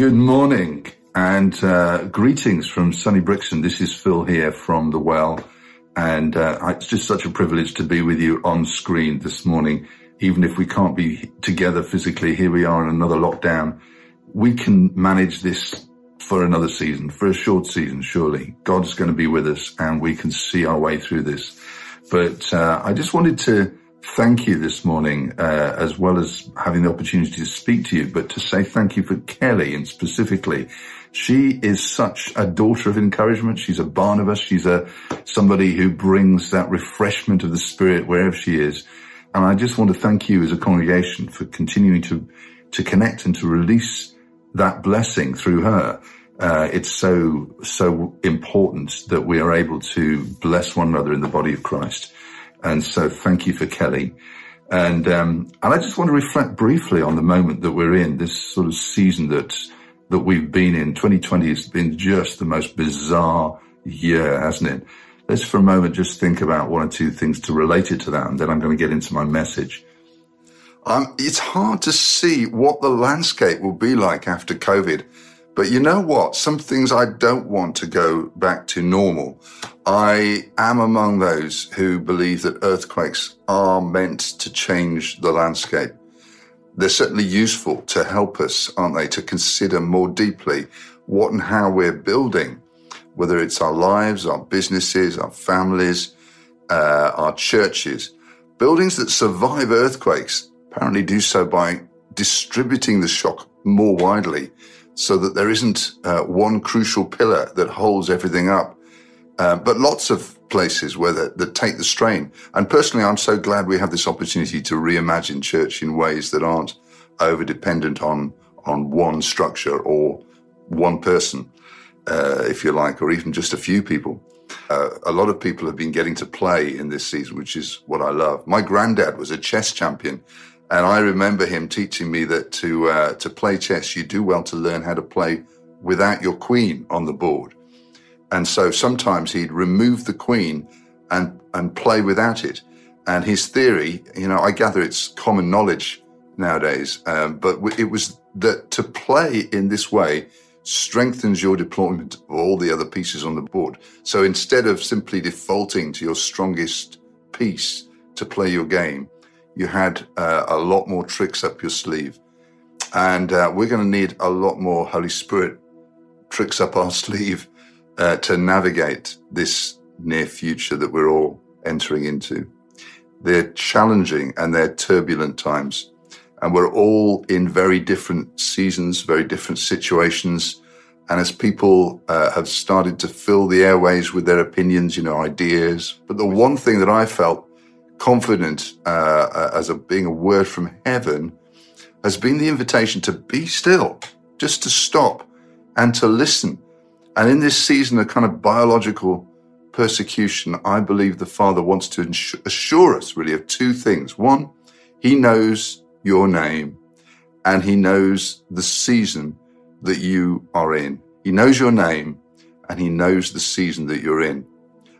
Good morning and uh, greetings from sunny Brixton. This is Phil here from the Well, and uh, it's just such a privilege to be with you on screen this morning. Even if we can't be together physically, here we are in another lockdown. We can manage this for another season, for a short season, surely. God's going to be with us and we can see our way through this. But uh, I just wanted to thank you this morning, uh, as well as having the opportunity to speak to you, but to say thank you for Kelly and specifically. She is such a daughter of encouragement. She's a Barnabas. She's a somebody who brings that refreshment of the spirit wherever she is. And I just want to thank you as a congregation for continuing to, to connect and to release that blessing through her. Uh, it's so, so important that we are able to bless one another in the body of Christ. And so thank you for Kelly. And, um, and I just want to reflect briefly on the moment that we're in, this sort of season that, that we've been in. 2020 has been just the most bizarre year, hasn't it? Let's for a moment just think about one or two things to relate it to that. And then I'm going to get into my message. Um, it's hard to see what the landscape will be like after COVID. But you know what? Some things I don't want to go back to normal. I am among those who believe that earthquakes are meant to change the landscape. They're certainly useful to help us, aren't they, to consider more deeply what and how we're building, whether it's our lives, our businesses, our families, uh, our churches. Buildings that survive earthquakes apparently do so by distributing the shock more widely so that there isn't uh, one crucial pillar that holds everything up. Uh, but lots of places where that, that take the strain. And personally, I'm so glad we have this opportunity to reimagine church in ways that aren't over dependent on, on one structure or one person, uh, if you like, or even just a few people. Uh, a lot of people have been getting to play in this season, which is what I love. My granddad was a chess champion and I remember him teaching me that to uh, to play chess, you do well to learn how to play without your queen on the board. And so sometimes he'd remove the queen and and play without it. And his theory, you know, I gather it's common knowledge nowadays, um, but it was that to play in this way strengthens your deployment of all the other pieces on the board. So instead of simply defaulting to your strongest piece to play your game, you had uh, a lot more tricks up your sleeve. And uh, we're going to need a lot more Holy Spirit tricks up our sleeve uh, to navigate this near future that we're all entering into. They're challenging and they're turbulent times. And we're all in very different seasons, very different situations. And as people uh, have started to fill the airways with their opinions, you know, ideas. But the one thing that I felt confident uh, uh, as a, being a word from heaven has been the invitation to be still, just to stop and to listen. And in this season of kind of biological persecution, I believe the Father wants to assure us really of two things. One, He knows your name and He knows the season that you are in. He knows your name and He knows the season that you're in.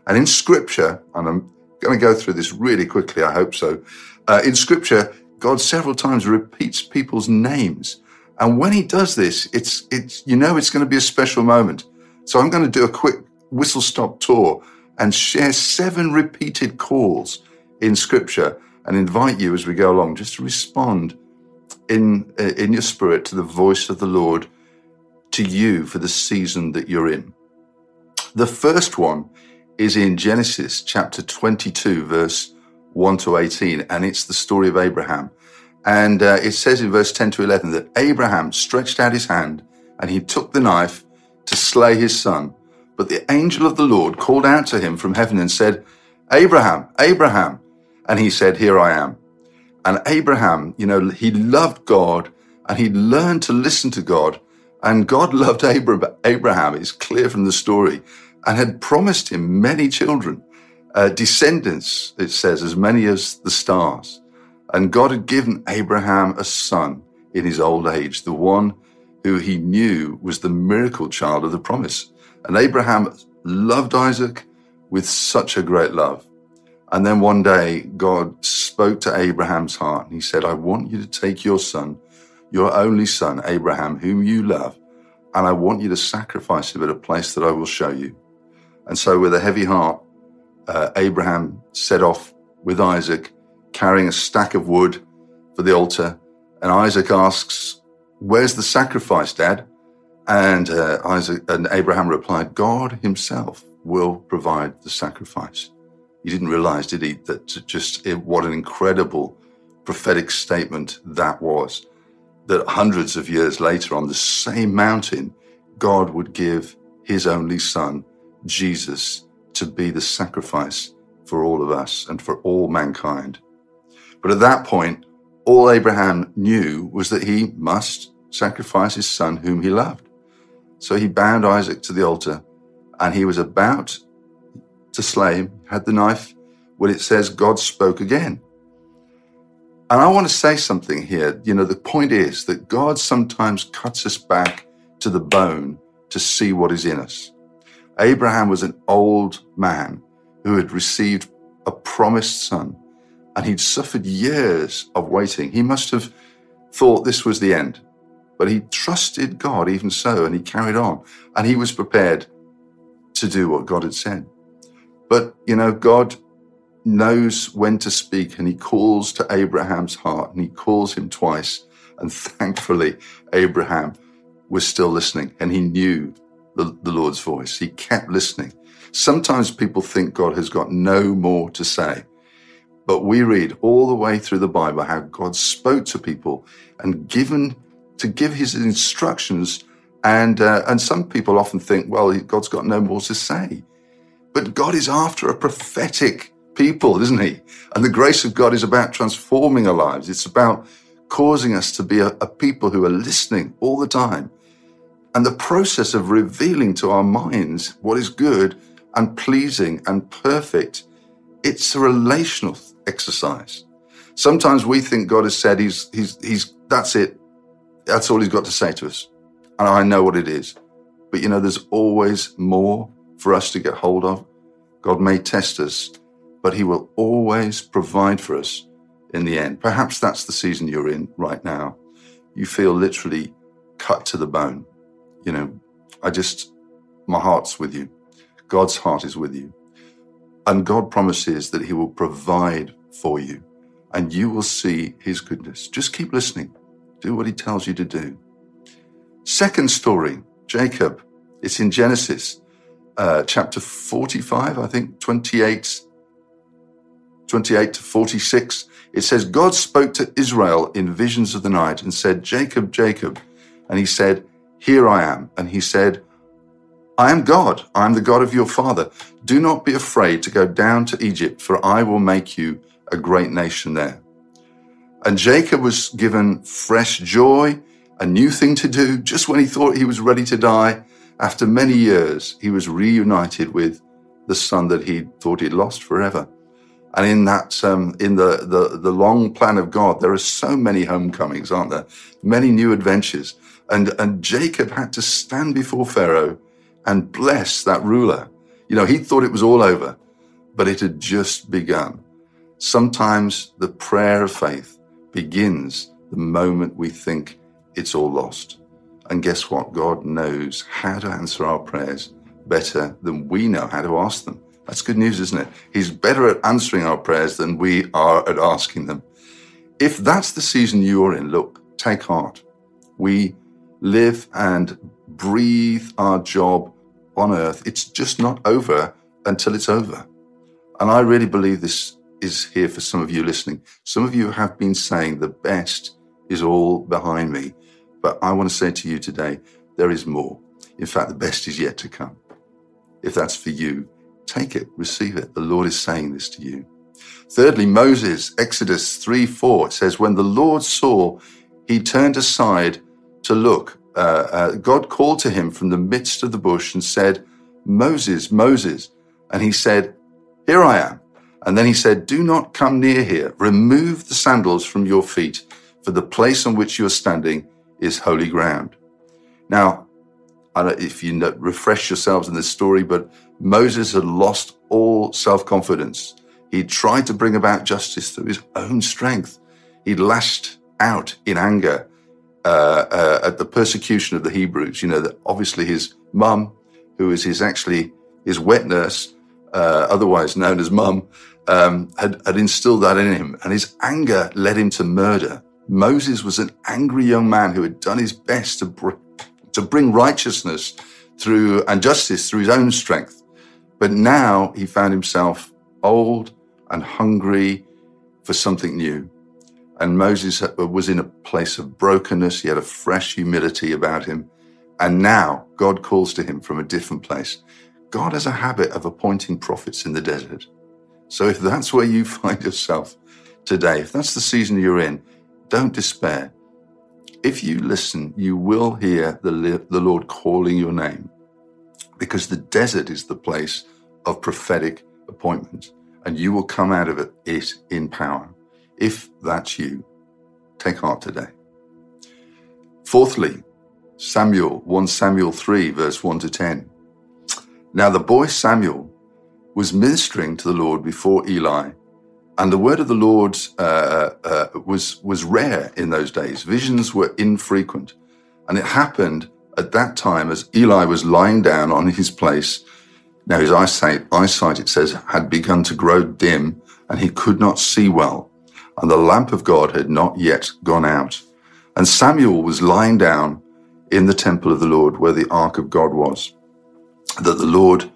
And in Scripture, and I'm going to go through this really quickly. I hope so. Uh, in scripture, God several times repeats people's names. And when he does this, it's, it's, you know, it's going to be a special moment. So I'm going to do a quick whistle stop tour and share seven repeated calls in scripture and invite you as we go along just to respond in, uh, in your spirit to the voice of the Lord to you for the season that you're in. The first one is in Genesis chapter 22, verse 1 to 18, and it's the story of Abraham. And uh, it says in verse 10 to 11 that Abraham stretched out his hand and he took the knife to slay his son. But the angel of the Lord called out to him from heaven and said, Abraham, Abraham. And he said, Here I am. And Abraham, you know, he loved God and he learned to listen to God. And God loved Abraham. It's clear from the story and had promised him many children, uh, descendants, it says, as many as the stars. And God had given Abraham a son in his old age, the one who he knew was the miracle child of the promise. And Abraham loved Isaac with such a great love. And then one day, God spoke to Abraham's heart and he said, I want you to take your son, your only son, Abraham, whom you love, and I want you to sacrifice him at a place that I will show you. And so, with a heavy heart, uh, Abraham set off with Isaac, carrying a stack of wood for the altar. And Isaac asks, Where's the sacrifice, Dad? And uh, Isaac and Abraham replied, God himself will provide the sacrifice. He didn't realize, did he, that just it, what an incredible prophetic statement that was. That hundreds of years later, on the same mountain, God would give his only son, Jesus, to be the sacrifice for all of us and for all mankind. But at that point, all Abraham knew was that he must sacrifice his son whom he loved. So he bound Isaac to the altar and he was about to slay him, had the knife, when it says God spoke again. And I want to say something here. You know, the point is that God sometimes cuts us back to the bone to see what is in us. Abraham was an old man who had received a promised son and he'd suffered years of waiting. He must have thought this was the end, but he trusted God even so and he carried on and he was prepared to do what God had said. But, you know, God knows when to speak and he calls to Abraham's heart and he calls him twice. And thankfully, Abraham was still listening and he knew the, the Lord's voice. He kept listening. Sometimes people think God has got no more to say. But we read all the way through the Bible how God spoke to people and given to give his instructions. And, uh, and some people often think, well, God's got no more to say. But God is after a prophetic people, isn't he? And the grace of God is about transforming our lives. It's about causing us to be a, a people who are listening all the time. And the process of revealing to our minds what is good and pleasing and perfect, it's a relational exercise. Sometimes we think God has said he's, he's, he's, that's it. That's all he's got to say to us. And I know what it is. But you know, there's always more for us to get hold of. God may test us, but He will always provide for us in the end. Perhaps that's the season you're in right now. You feel literally cut to the bone. You know, I just, my heart's with you. God's heart is with you. And God promises that He will provide for you and you will see His goodness. Just keep listening. Do what He tells you to do. Second story, Jacob. It's in Genesis uh, chapter 45, I think, 28, 28 to 46. It says, God spoke to Israel in visions of the night and said, Jacob, Jacob. And he said, Here I am. And he said, I am God. I am the God of your father. Do not be afraid to go down to Egypt, for I will make you a great nation there. And Jacob was given fresh joy, a new thing to do, just when he thought he was ready to die. After many years, he was reunited with the son that he thought he'd lost forever. And in that, um, in the, the, the long plan of God, there are so many homecomings, aren't there? Many new adventures. And, and Jacob had to stand before Pharaoh and bless that ruler. You know, he thought it was all over, but it had just begun. Sometimes the prayer of faith begins the moment we think it's all lost. And guess what? God knows how to answer our prayers better than we know how to ask them. That's good news, isn't it? He's better at answering our prayers than we are at asking them. If that's the season you're in, look, take heart. We live and breathe our job on earth. It's just not over until it's over. And I really believe this is here for some of you listening. Some of you have been saying the best is all behind me. But I want to say to you today, there is more. In fact, the best is yet to come. If that's for you, take it, receive it. The Lord is saying this to you. Thirdly, Moses, Exodus 3 4, it says, When the Lord saw, he turned aside to look. Uh, uh, God called to him from the midst of the bush and said, Moses, Moses. And he said, Here I am. And then he said, Do not come near here. Remove the sandals from your feet, for the place on which you are standing is holy ground. Now, I don't know if you know, refresh yourselves in this story, but Moses had lost all self confidence. He tried to bring about justice through his own strength. He lashed out in anger uh, uh, at the persecution of the Hebrews. You know that obviously his mum, who is his actually his wet nurse, uh, otherwise known as mum, um, had, had instilled that in him, and his anger led him to murder. Moses was an angry young man who had done his best to br- to bring righteousness through and justice through his own strength, but now he found himself old and hungry for something new. And Moses uh, was in a place of brokenness. He had a fresh humility about him. And now God calls to him from a different place. God has a habit of appointing prophets in the desert. So if that's where you find yourself today, if that's the season you're in, don't despair. If you listen, you will hear the, the Lord calling your name because the desert is the place of prophetic appointment and you will come out of it in power. If that's you, take heart today. Fourthly, Samuel, 1 Samuel 3, verse 1 to 10. Now the boy Samuel was ministering to the Lord before Eli, and the word of the Lord uh, uh, was, was rare in those days. Visions were infrequent. And it happened at that time as Eli was lying down on his place. Now his eyesight, eyesight, it says, had begun to grow dim, and he could not see well, and the lamp of God had not yet gone out. And Samuel was lying down in the temple of the Lord where the ark of God was that the Lord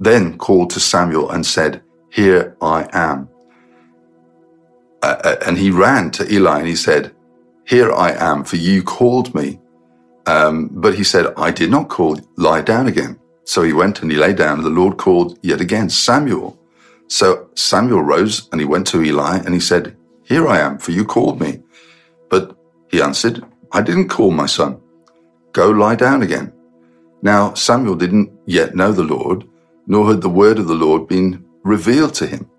then called to Samuel and said, Here I am. Uh, uh, and he ran to Eli and he said, Here I am, for you called me. Um, but he said, I did not call, lie down again. So he went and he lay down, and the Lord called yet again, Samuel. So Samuel rose and he went to Eli and he said, Here I am, for you called me. But he answered, I didn't call my son. Go lie down again. Now Samuel didn't yet know the Lord, nor had the word of the Lord been revealed to him.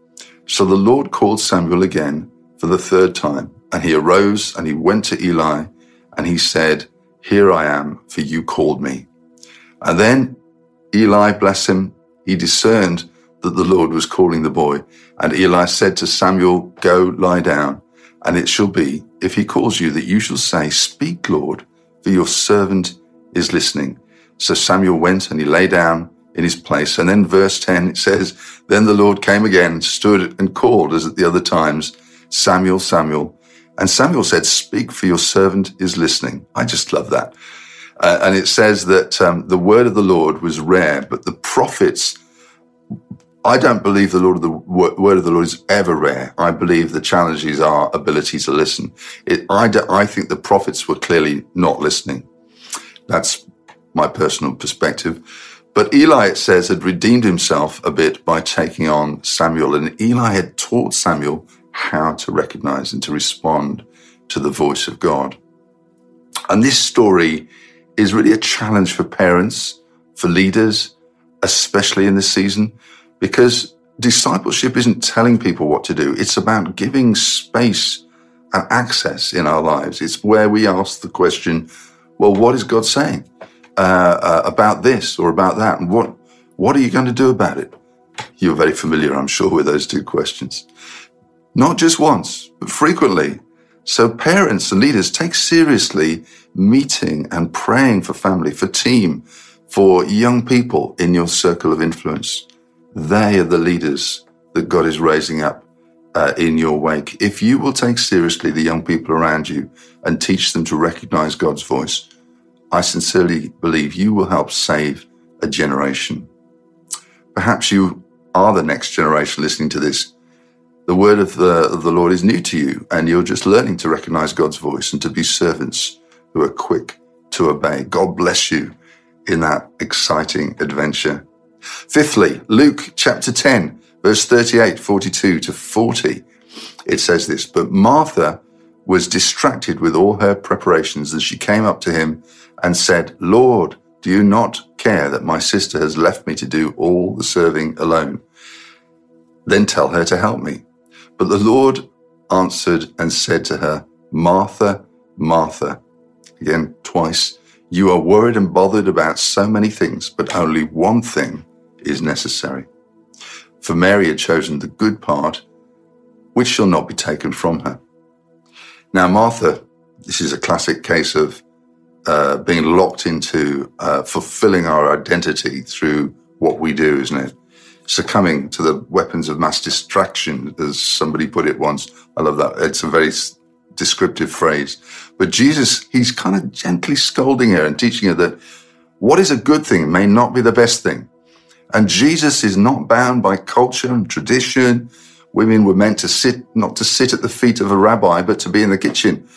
So the Lord called Samuel again for the third time, and he arose and he went to Eli, and he said, Here I am, for you called me. And then Eli, bless him, he discerned that the Lord was calling the boy. And Eli said to Samuel, Go lie down. And it shall be, if he calls you, that you shall say, Speak, Lord, for your servant is listening. So Samuel went and he lay down in his place. And then verse 10, it says, Then the Lord came again, stood and called as at the other times, Samuel, Samuel. And Samuel said, Speak, for your servant is listening. I just love that. Uh, and it says that um, the word of the Lord was rare, but the prophets, I don't believe the Lord of the word of the Lord is ever rare. I believe the challenge is our ability to listen. It, I, I think the prophets were clearly not listening. That's my personal perspective. But Eli, it says, had redeemed himself a bit by taking on Samuel, and Eli had taught Samuel how to recognize and to respond to the voice of God. And this story is really a challenge for parents, for leaders, especially in this season, because discipleship isn't telling people what to do. It's about giving space and access in our lives. It's where we ask the question, well, what is God saying? uh, uh, about this or about that? And what, what are you going to do about it? You're very familiar, I'm sure, with those two questions. Not just once, but frequently. So parents and leaders take seriously meeting and praying for family, for team, for young people in your circle of influence. They are the leaders that God is raising up uh, in your wake. If you will take seriously the young people around you and teach them to recognize God's voice, I sincerely believe you will help save a generation. Perhaps you are the next generation listening to this. The word of the, of the Lord is new to you, and you're just learning to recognize God's voice and to be servants who are quick to obey. God bless you in that exciting adventure. Fifthly, Luke chapter 10, verse 38, 42 to 40. It says this, but Martha was distracted with all her preparations as she came up to him and said, Lord, do you not care that my sister has left me to do all the serving alone? Then tell her to help me. But the Lord answered and said to her, Martha, Martha, again twice, you are worried and bothered about so many things, but only one thing is necessary. For Mary had chosen the good part, which shall not be taken from her. Now, Martha This is a classic case of uh, being locked into uh, fulfilling our identity through what we do, isn't it? Succumbing to the weapons of mass distraction, as somebody put it once. I love that. It's a very descriptive phrase. But Jesus, he's kind of gently scolding her and teaching her that what is a good thing may not be the best thing. And Jesus is not bound by culture and tradition. Women were meant to sit, not to sit at the feet of a rabbi, but to be in the kitchen.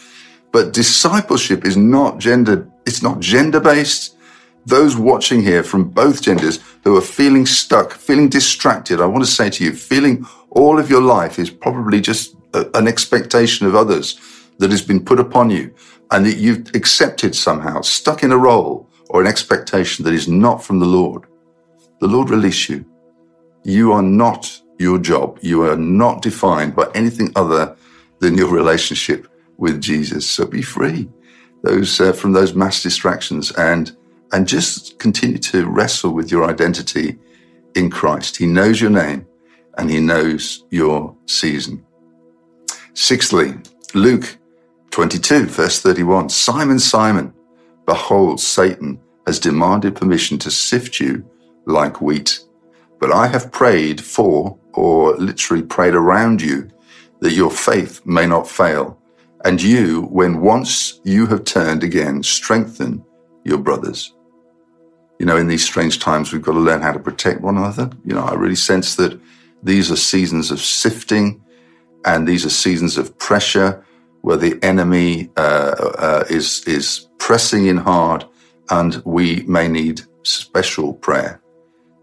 But discipleship is not gender, it's not gender based. Those watching here from both genders who are feeling stuck, feeling distracted, I want to say to you, feeling all of your life is probably just a, an expectation of others that has been put upon you and that you've accepted somehow, stuck in a role or an expectation that is not from the Lord. The Lord release you. You are not your job. You are not defined by anything other than your relationship with Jesus. So be free those uh, from those mass distractions and and just continue to wrestle with your identity in Christ. He knows your name and he knows your season. Sixthly, Luke 22 verse 31. Simon, Simon, behold, Satan has demanded permission to sift you like wheat. But I have prayed for, or literally prayed around you, that your faith may not fail. And you, when once you have turned again, strengthen your brothers. You know, in these strange times, we've got to learn how to protect one another. You know, I really sense that these are seasons of sifting and these are seasons of pressure where the enemy uh, uh, is, is pressing in hard and we may need special prayer.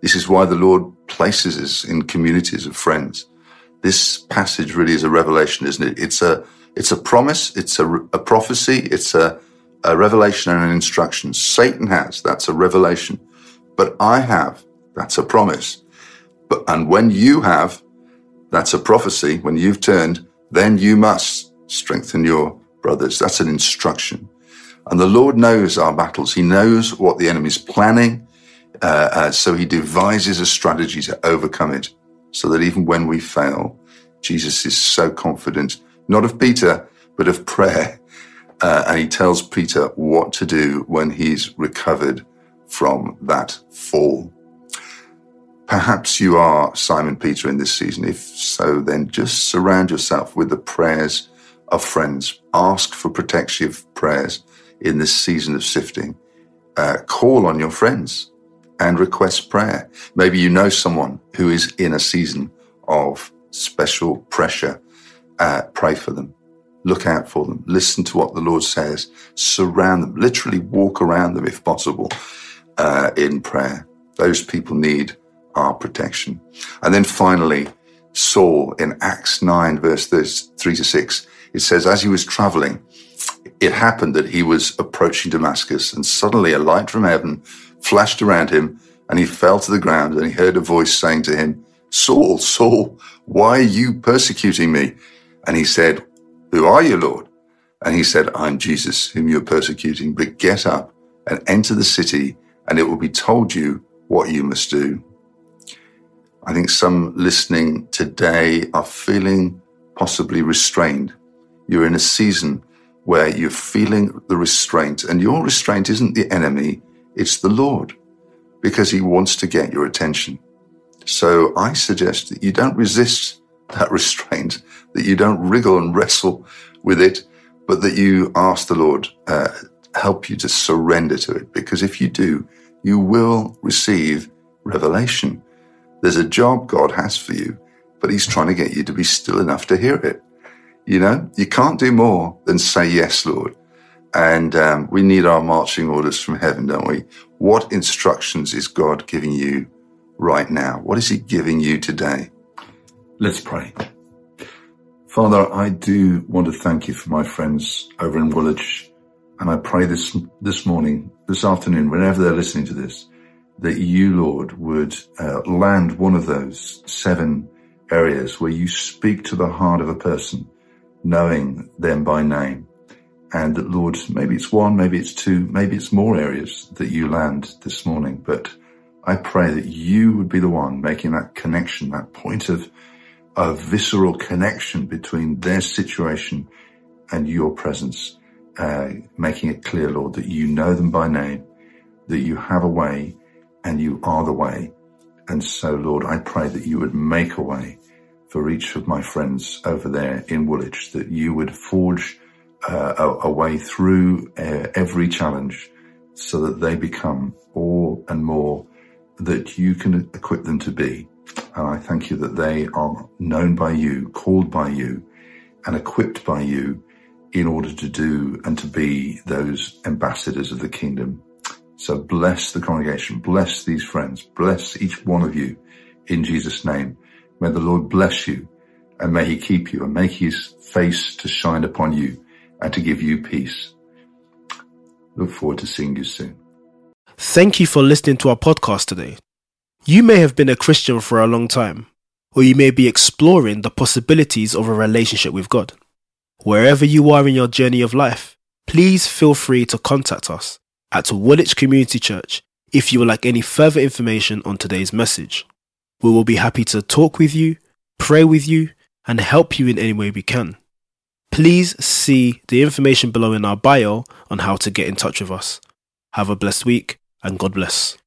This is why the Lord places us in communities of friends. This passage really is a revelation, isn't it? It's a, it's a promise. It's a, a prophecy. It's a, a revelation and an instruction. Satan has, that's a revelation. But I have, that's a promise. But, and when you have, that's a prophecy. When you've turned, then you must strengthen your brothers. That's an instruction. And the Lord knows our battles. He knows what the enemy's planning. Uh, uh, so he devises a strategy to overcome it so that even when we fail, Jesus is so confident, not of Peter, but of prayer. Uh, and he tells Peter what to do when he's recovered from that fall. Perhaps you are Simon Peter in this season. If so, then just surround yourself with the prayers of friends. Ask for protective prayers in this season of sifting. Uh, call on your friends and request prayer. Maybe you know someone who is in a season of special pressure. Uh, pray for them. Look out for them. Listen to what the Lord says. Surround them. Literally walk around them if possible uh, in prayer. Those people need our protection. And then finally, Saul in Acts 9, verse 3 to 6, it says, as he was traveling, it happened that he was approaching Damascus and suddenly a light from heaven flashed around him and he fell to the ground and he heard a voice saying to him, Saul, Saul, why are you persecuting me? And he said, who are you, Lord? And he said, I'm Jesus whom you're persecuting, but get up and enter the city and it will be told you what you must do. I think some listening today are feeling possibly restrained. You're in a season where you're feeling the restraint and your restraint isn't the enemy. It's the Lord because he wants to get your attention. So I suggest that you don't resist that restraint, that you don't wriggle and wrestle with it, but that you ask the Lord, uh, help you to surrender to it. Because if you do, you will receive revelation. There's a job God has for you, but he's trying to get you to be still enough to hear it. You know, you can't do more than say, yes, Lord. And um, we need our marching orders from heaven, don't we? What instructions is God giving you right now? What is He giving you today? Let's pray. Father, I do want to thank you for my friends over in Woolwich. And I pray this, this morning, this afternoon, whenever they're listening to this, that you, Lord, would uh, land one of those seven areas where you speak to the heart of a person, knowing them by name and that Lord, maybe it's one, maybe it's two, maybe it's more areas that you land this morning, but I pray that you would be the one making that connection, that point of, a visceral connection between their situation and your presence. uh, making it clear, Lord, that you know them by name, that you have a way and you are the way. And so, Lord, I pray that you would make a way for each of my friends over there in Woolwich, that you would forge uh, a, a, way through uh, every challenge so that they become all and more that you can equip them to be. And I thank you that they are known by you, called by you, and equipped by you in order to do and to be those ambassadors of the kingdom. So bless the congregation, bless these friends, bless each one of you in Jesus' name. May the Lord bless you and may he keep you and make his face to shine upon you and to give you peace. Look forward to seeing you soon. Thank you for listening to our podcast today. You may have been a Christian for a long time, or you may be exploring the possibilities of a relationship with God. Wherever you are in your journey of life, please feel free to contact us at Woolwich Community Church if you would like any further information on today's message. We will be happy to talk with you, pray with you, and help you in any way we can. Please see the information below in our bio on how to get in touch with us. Have a blessed week and God bless.